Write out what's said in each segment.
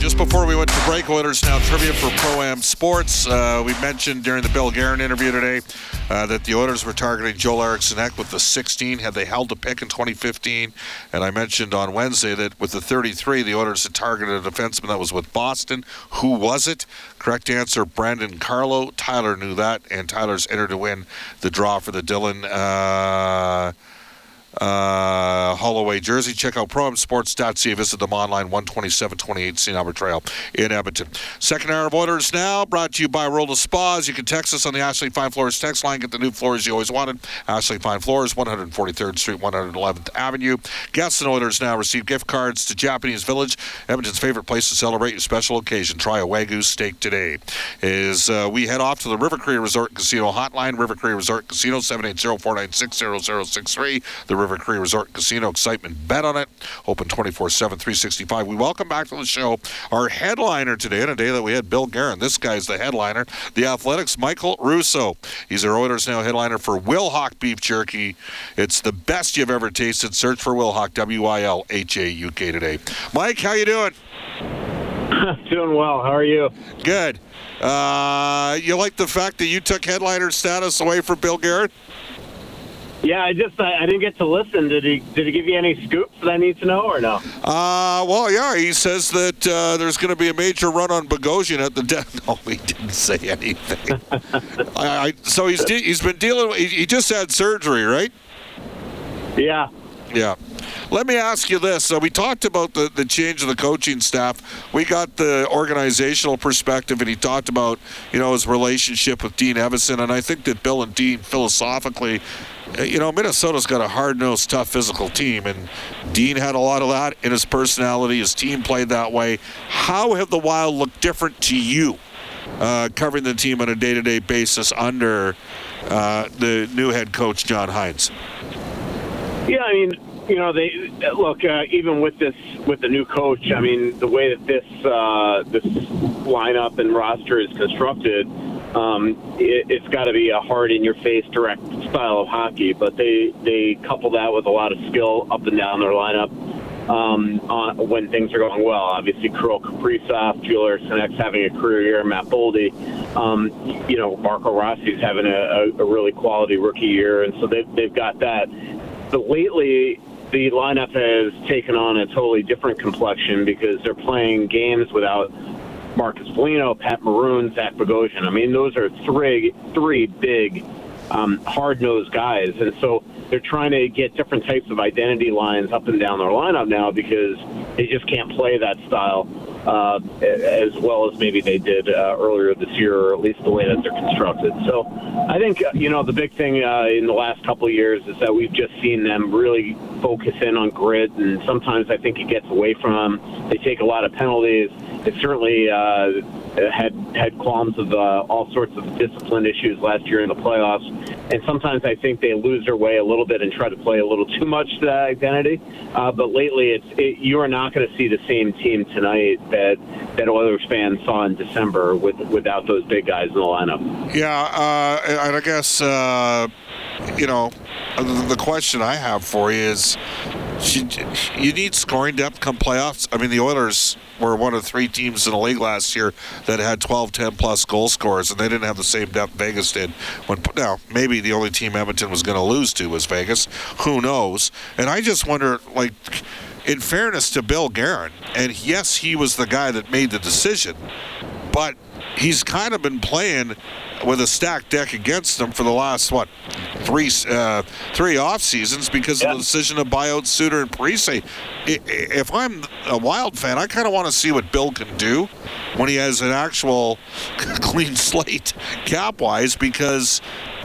Just before we went to break, Oilers now trivia for Pro Am Sports. Uh, we mentioned during the Bill Guerin interview today uh, that the Oilers were targeting Joel Eriksson Ek with the 16 had they held the pick in 2015. And I mentioned on Wednesday that with the 33, the Oilers had targeted a defenseman that was with Boston. Who was it? Correct answer, Brandon Carlo. Tyler knew that, and Tyler's entered to win the draw for the Dylan. Uh, uh, Holloway jersey. Check out proamsports.ca. Visit them online, 12728 St. Albert Trail in Edmonton. Second hour of Oilers now, brought to you by Rolla Spas. You can text us on the Ashley Fine Floors text line. Get the new floors you always wanted. Ashley Fine Floors, 143rd Street, 111th Avenue. Guests and Oilers now receive gift cards to Japanese Village, Edmonton's favorite place to celebrate your special occasion. Try a Wagyu steak today. As uh, we head off to the River Cree Resort Casino hotline, River Cree Resort Casino, 780-496-0063. The River Cree Resort Casino. Excitement bet on it. Open 24 7, 365. We welcome back to the show our headliner today, on a day that we had Bill Guerin. This guy's the headliner. The Athletic's, Michael Russo. He's our Oilers Now headliner for Wilhauk Beef Jerky. It's the best you've ever tasted. Search for Wilhauk, W I L H A U K today. Mike, how you doing? Doing well. How are you? Good. Uh, you like the fact that you took headliner status away from Bill Guerin? Yeah, I just I, I didn't get to listen. Did he did he give you any scoops that I need to know or no? Uh, well, yeah, he says that uh, there's going to be a major run on Bogosian at the death. No, he didn't say anything. I, I, so he's de- he's been dealing. He, he just had surgery, right? Yeah. Yeah. Let me ask you this. So we talked about the, the change of the coaching staff. We got the organizational perspective, and he talked about, you know, his relationship with Dean Evason. And I think that Bill and Dean, philosophically, you know, Minnesota's got a hard-nosed, tough, physical team, and Dean had a lot of that in his personality. His team played that way. How have the Wild looked different to you, uh, covering the team on a day-to-day basis under uh, the new head coach John Hynes? Yeah, I mean, you know, they look uh, even with this with the new coach. I mean, the way that this uh, this lineup and roster is constructed, um, it, it's got to be a hard in your face direct style of hockey. But they they couple that with a lot of skill up and down their lineup. Um, on, when things are going well, obviously Kirill Kaprizov, Joel Eriksson having a career year, Matt Boldy, um, you know Marco Rossi's having a, a, a really quality rookie year, and so they've they've got that. But lately, the lineup has taken on a totally different complexion because they're playing games without Marcus Foligno, Pat Maroon, Zach Bogosian. I mean, those are three three big, um, hard nosed guys, and so they're trying to get different types of identity lines up and down their lineup now because they just can't play that style uh, as well as maybe they did uh, earlier this year, or at least the way that they're constructed. So I think, uh, you know, the big thing uh, in the last couple of years is that we've just seen them really focus in on grit, and sometimes I think it gets away from them. They take a lot of penalties. It certainly uh, had had qualms of uh, all sorts of discipline issues last year in the playoffs, and sometimes I think they lose their way a little bit and try to play a little too much to that identity. Uh, but lately, it's it, you are not going to see the same team tonight that that Oilers fans saw in December with without those big guys in the lineup. Yeah, uh, and I guess uh, you know the question I have for you is you need scoring depth come playoffs. I mean, the Oilers were one of three teams in the league last year that had 12, 10 plus goal scorers, and they didn't have the same depth Vegas did. When now maybe the only team Edmonton was going to lose to was Vegas. Who knows? And I just wonder, like, in fairness to Bill Guerin, and yes, he was the guy that made the decision, but he's kind of been playing with a stacked deck against them for the last what three uh, three off seasons because of the decision to buy out Suter and Parise. If I'm a Wild fan, I kind of want to see what Bill can do when he has an actual clean slate cap wise because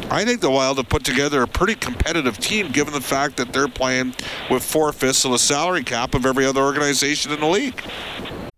I think the Wild have put together a pretty competitive team given the fact that they're playing with four fifths of the salary cap of every other organization in the league.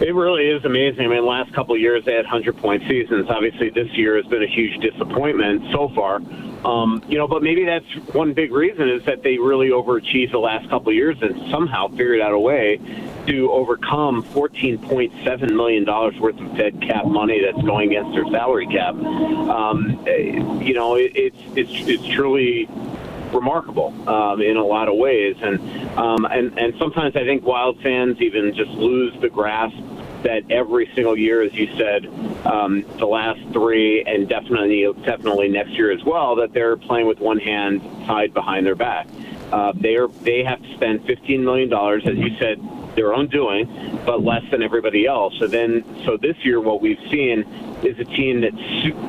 It really is amazing. I mean, last couple of years they had 100 point seasons. Obviously, this year has been a huge disappointment so far. Um, you know, but maybe that's one big reason is that they really overachieved the last couple of years and somehow figured out a way to overcome 14.7 million dollars worth of dead cap money that's going against their salary cap. Um, you know, it, it's it's it's truly remarkable um, in a lot of ways. And um, and and sometimes I think Wild fans even just lose the grasp that every single year, as you said, um, the last three, and definitely definitely next year as well, that they're playing with one hand tied behind their back. Uh, they are they have to spend fifteen million dollars, as you said, their own doing, but less than everybody else. So then, so this year, what we've seen is a team that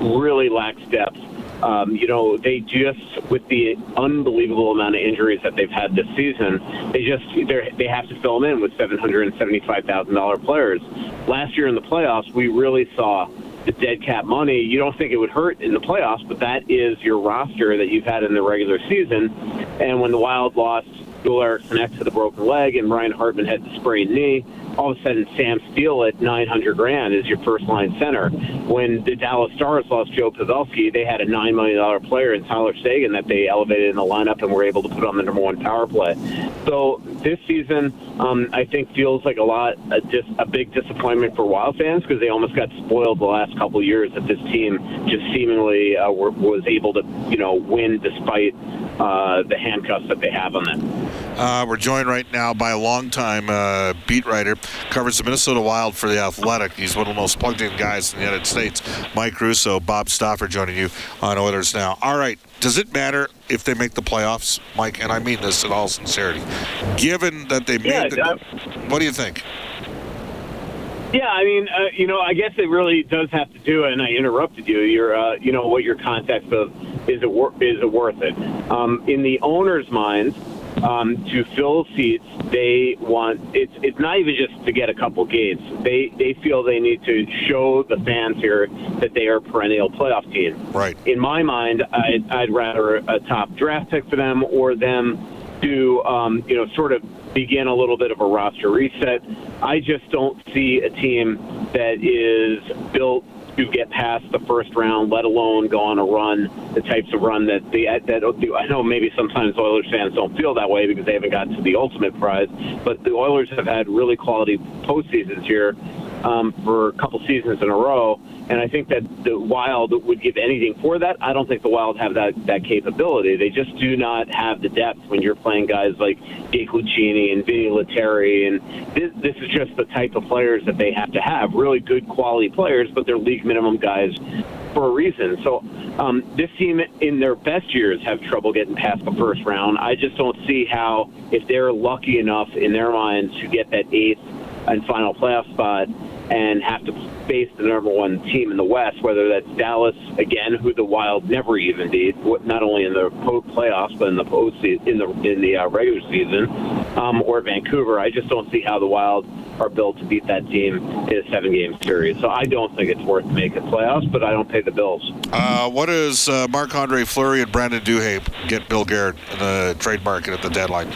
really lacks depth um, you know, they just with the unbelievable amount of injuries that they've had this season, they just they they have to fill them in with seven hundred and seventy-five thousand dollar players. Last year in the playoffs, we really saw the dead cap money. You don't think it would hurt in the playoffs, but that is your roster that you've had in the regular season. And when the Wild lost Joel Eriksson Ek to the broken leg and Ryan Hartman had the sprained knee, all of a sudden Sam Steel at 900 grand is your first line center. When the Dallas Stars lost Joe Pavelski, they had a $9 million player in Tyler Seguin that they elevated in the lineup and were able to put on the number one power play. So this season, um, I think feels like a lot, a, dis, a big disappointment for Wild fans because they almost got spoiled the last couple years that this team just seemingly uh, were, was able to, you know, win despite uh, the handcuffs that they have on them. Uh, we're joined right now by a longtime uh, beat writer, covers the Minnesota Wild for the Athletic. He's one of the most plugged-in guys in the United States. Mike Russo, Bob Stauffer joining you on Oilers now. All right, does it matter if they make the playoffs, Mike? And I mean this in all sincerity. Given that they yeah, made the, what do you think? Yeah, I mean, uh, you know, I guess it really does have to do. And I interrupted you. Your, uh, you know, what your context of is it wor- is it worth it? Um, in the owner's minds, um, to fill seats, they want it's it's not even just to get a couple games. They they feel they need to show the fans here that they are a perennial playoff team. Right. In my mind, I'd, I'd rather a top draft pick for them or them to um, you know sort of begin a little bit of a roster reset. I just don't see a team that is built to get past the first round, let alone go on a run, the types of run that the that I know maybe sometimes Oilers fans don't feel that way because they haven't gotten to the ultimate prize, but the Oilers have had really quality postseasons here um, for a couple seasons in a row, And I think that the Wild would give anything for that. I don't think the Wild have that, that capability. They just do not have the depth when you're playing guys like Jake Lucchini and Vinny Lettieri. And this, this is just the type of players that they have to have. Really good quality players, but they're league minimum guys for a reason. So um, this team, in their best years, have trouble getting past the first round. I just don't see how, if they're lucky enough in their minds to get that eighth and final playoff spot and have to face the number one team in the West, whether that's Dallas again, who the Wild never even beat, not only in the playoffs but in the postseason, in the in the uh, regular season, um, or Vancouver. I just don't see how the Wild are built to beat that team in a seven-game series. So I don't think it's worth making playoffs, but I don't pay the bills. Uh, what does uh, Marc-Andre Fleury and Brandon Duhaime get Bill Guerin in the trade market at the deadline?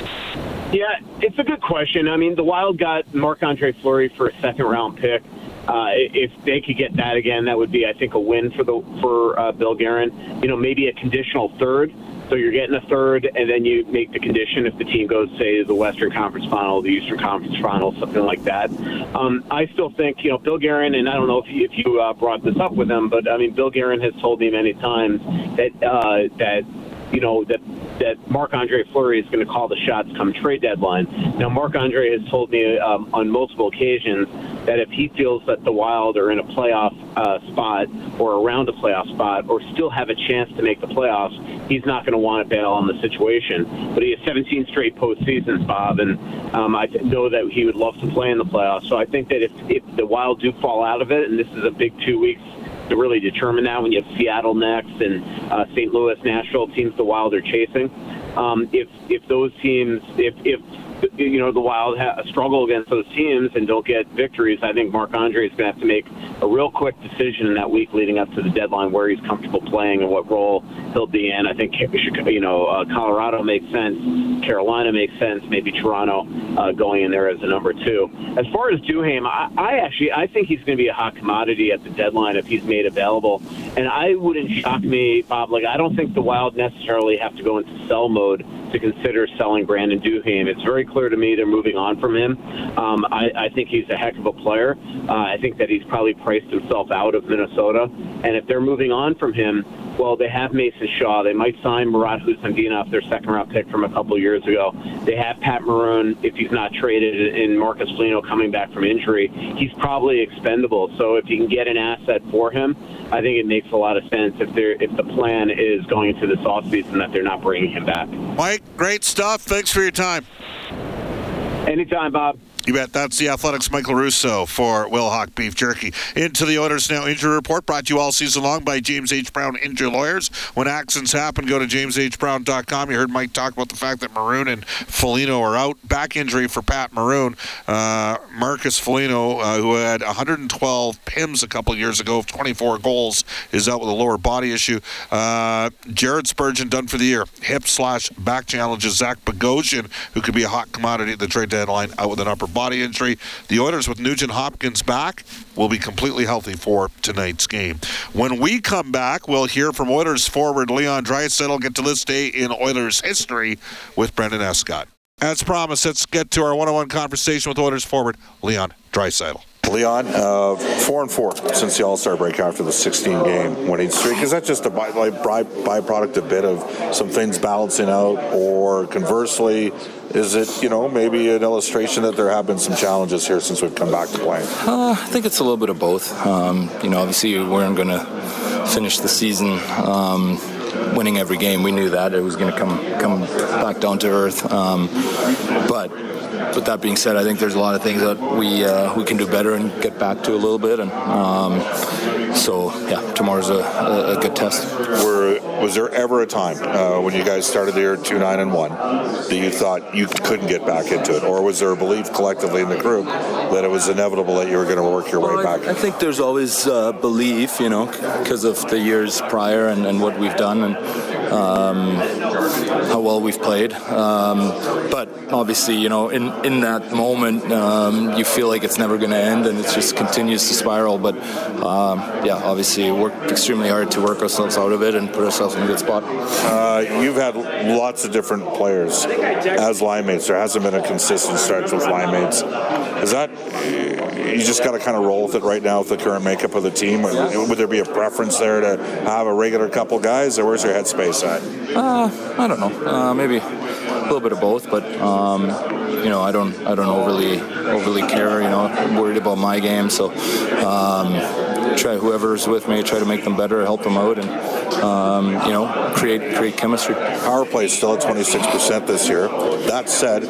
Yeah, it's a good question. I mean, the Wild got Marc Andre Fleury for a second round pick. Uh, if they could get that again, that would be, I think, a win for the for uh, Bill Guerin. You know, maybe a conditional third. So you're getting a third, and then you make the condition if the team goes, say, to the Western Conference Final, the Eastern Conference Final, something like that. Um, I still think, you know, Bill Guerin, and I don't know if you, if you uh, brought this up with him, but I mean, Bill Guerin has told me many times that uh, that you know that that Marc Andre Fleury is going to call the shots come trade deadline. Now, Marc Andre has told me um, on multiple occasions that if he feels that the Wild are in a playoff uh, spot or around a playoff spot or still have a chance to make the playoffs, he's not going to want to bail on the situation. But he has 17 straight postseasons, Bob, and um, I know that he would love to play in the playoffs. So I think that if, if the Wild do fall out of it, and this is a big two weeks to really determine that when you have Seattle next and uh, St. Louis, Nashville teams the Wild are chasing. Um, if if those teams, if if you know the Wild ha- struggle against those teams and don't get victories, I think Marc Andre is going to have to make a real quick decision in that week leading up to the deadline where he's comfortable playing and what role he'll be in. I think you know uh, Colorado makes sense, Carolina makes sense, maybe Toronto uh, going in there as a number two. As far as Duhaime, I, I actually I think he's going to be a hot commodity at the deadline if he's made available, and I wouldn't shock me, Bob. Like I don't think the Wild necessarily have to go into sell mode to consider selling Brandon Duhaime. It's very clear to me they're moving on from him. Um, I, I think he's a heck of a player. Uh, I think that he's probably priced himself out of Minnesota. And if they're moving on from him, well, they have Mason Shaw. They might sign Murat Hussein their second round pick from a couple years ago. They have Pat Maroon, if he's not traded, and Marcus Foligno coming back from injury. He's probably expendable. So if you can get an asset for him, I think it makes a lot of sense if they're if the plan is going into this offseason that they're not bringing him back. Mike, great stuff. Thanks for your time. Anytime, Bob. You bet. That's the Athletic's Michael Russo for Wilhauk Beef Jerky. Into the Oilers Now injury report brought to you all season long by James H. Brown Injury Lawyers. When accidents happen, go to jameshbrown.com. You heard Mike talk about the fact that Maroon and Foligno are out. Back injury for Pat Maroon. Uh, Marcus Foligno, uh, who had 112 PIMs a couple years ago, 24 goals, is out with a lower body issue. Uh, Jared Spurgeon done for the year. Hip slash back challenges. Zach Bogosian, who could be a hot commodity at the trade deadline, out with an upper body injury. The Oilers, with Nugent Hopkins back, will be completely healthy for tonight's game. When we come back, we'll hear from Oilers forward Leon Draisaitl get to this day in Oilers history with Brendan Escott. As promised, let's get to our one-on-one conversation with Oilers forward Leon Draisaitl. Leon, uh, four and four since the All Star break after the 16 game winning streak. Is that just a by, by, byproduct a bit of some things balancing out, or conversely, is it you know maybe an illustration that there have been some challenges here since we've come back to playing? Uh, I think it's a little bit of both. Um, you know, obviously we weren't going to finish the season. Um, winning every game, we knew that it was going to come come back down to earth. Um, but with that being said, I think there's a lot of things that we uh, we can do better and get back to a little bit. And um, so, yeah, tomorrow's a, a, a good test. Were, was there ever a time uh, when you guys started the year two nine and one that you thought you couldn't get back into it, or was there a belief collectively in the group that it was inevitable that you were going to work your well, way back? I, I, think there's always uh, belief, you know, because of the years prior and, and what we've done and. Um, how well we've played. Um, but obviously, you know, in, in that moment, um, you feel like it's never going to end and it just continues to spiral. But um, yeah, obviously, worked extremely hard to work ourselves out of it and put ourselves in a good spot. Uh, you've had lots of different players as line mates. There hasn't been a consistent stretch with line mates. Is that you just got to kind of roll with it right now with the current makeup of the team? Would there be a preference there to have a regular couple guys, or where's your headspace at? Uh, I don't know. Uh, maybe a little bit of both, but um, you know, I don't, I don't overly, overly care. You know, I'm worried about my game, so um, try whoever's with me, try to make them better, help them out, and um, you know, create, create chemistry. Power play is still at 26% this year. That said,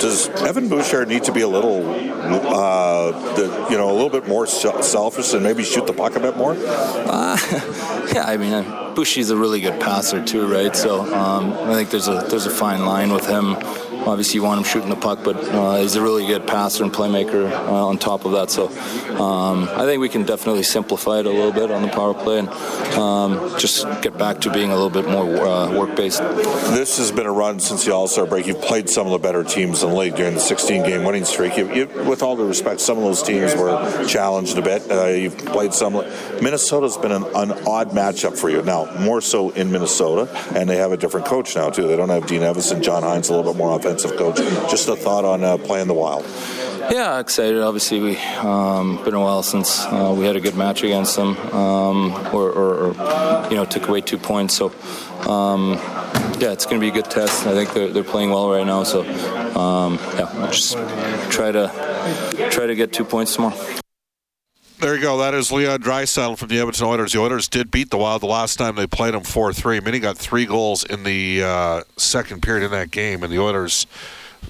does Evan Bouchard need to be a little, uh, the, you know, a little bit more selfish and maybe shoot the puck a bit more? Uh, yeah, I mean, uh, Bushy's a really good passer too, right? So um, I think there's a there's a fine line with him obviously you want him shooting the puck, but uh, he's a really good passer and playmaker uh, on top of that. So um, I think we can definitely simplify it a little bit on the power play and um, just get back to being a little bit more uh, work based. This has been a run since the All Star break. You've played some of the better teams in the league during the 16 game winning streak. You, you, with all due respect, some of those teams were challenged a bit. Uh, you've played some. Minnesota's been an, an odd matchup for you now, more so in Minnesota, and they have a different coach now too. They don't have Dean Evason, John Hynes a little bit more offensive offensive coach. Just a thought on uh, playing the Wild. Yeah, excited. Obviously, we um, been a while since uh, we had a good match against them, um, or, or, or, you know took away two points. So um, yeah, it's going to be a good test. I think they're, they're playing well right now. So um, yeah, just try to try to get two points tomorrow. There you go. That is Leon Draisaitl from the Edmonton Oilers. The Oilers did beat the Wild the last time they played them 4 3. Minnie got three goals in the uh, second period in that game, and the Oilers,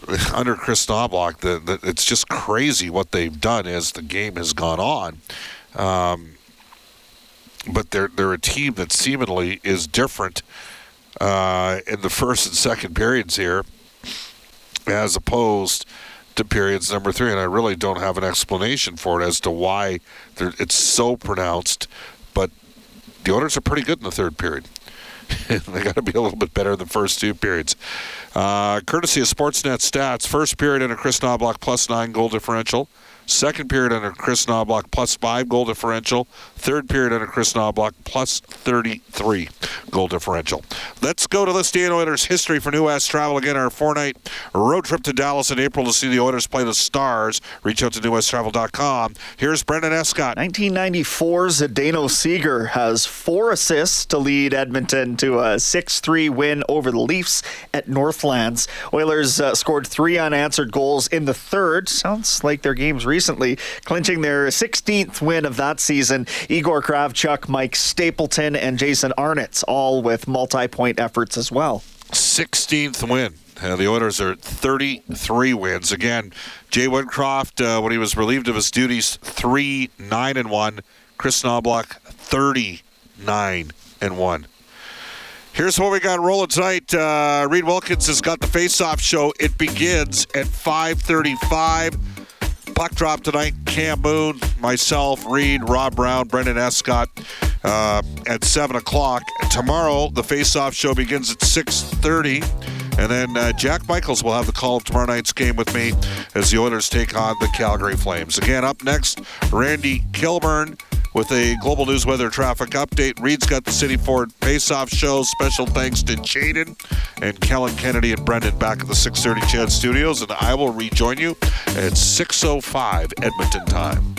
under Kris Knoblauch, the, the, it's just crazy what they've done as the game has gone on. Um, but they're, they're a team that seemingly is different uh, in the first and second periods here as opposed to periods number three, and I really don't have an explanation for it as to why it's so pronounced. But the Oilers are pretty good in the third period. they got to be a little bit better in the first two periods. Uh, courtesy of Sportsnet stats, first period in a Kris Knoblauch plus nine goal differential. Second period under Kris Knoblauch plus five goal differential. Third period under Kris Knoblauch plus 33 goal differential. Let's go to the Stan Oilers history for New West Travel. Again, our four night road trip to Dallas in April to see the Oilers play the Stars. Reach out to newwesttravel.com. Here's Brendan Escott. 1994 Zdeno Ciger has four assists to lead Edmonton to a 6 3 win over the Leafs at Northlands. Oilers uh, scored three unanswered goals in the third. Sounds like their game's recent recently, clinching their 16th win of that season. Igor Kravchuk, Mike Stapleton, and Jason Arnotts, all with multi point efforts as well. 16th win. Uh, the Oilers are 33 wins. Again, Jay Woodcroft, uh, when he was relieved of his duties, 3 9 and 1. Kris Knoblauch, 39 and 1. Here's what we got rolling tonight. Uh, Reid Wilkins has got the face-off show. It begins at 5:35. Puck drop tonight. Cam Moon, myself, Reid, Rob Brown, Brendan Escott uh, at 7 o'clock. Tomorrow, the face-off show begins at 6.30. And then uh, Jack Michaels will have the call of tomorrow night's game with me as the Oilers take on the Calgary Flames. Again, up next, Randy Kilburn with a global news weather traffic update. Reid's got the City Ford Face-Off show. Special thanks to Jaden and Kellen Kennedy and Brendan back at the 6:30 CHED Studios, and I will rejoin you at 6:05 Edmonton time.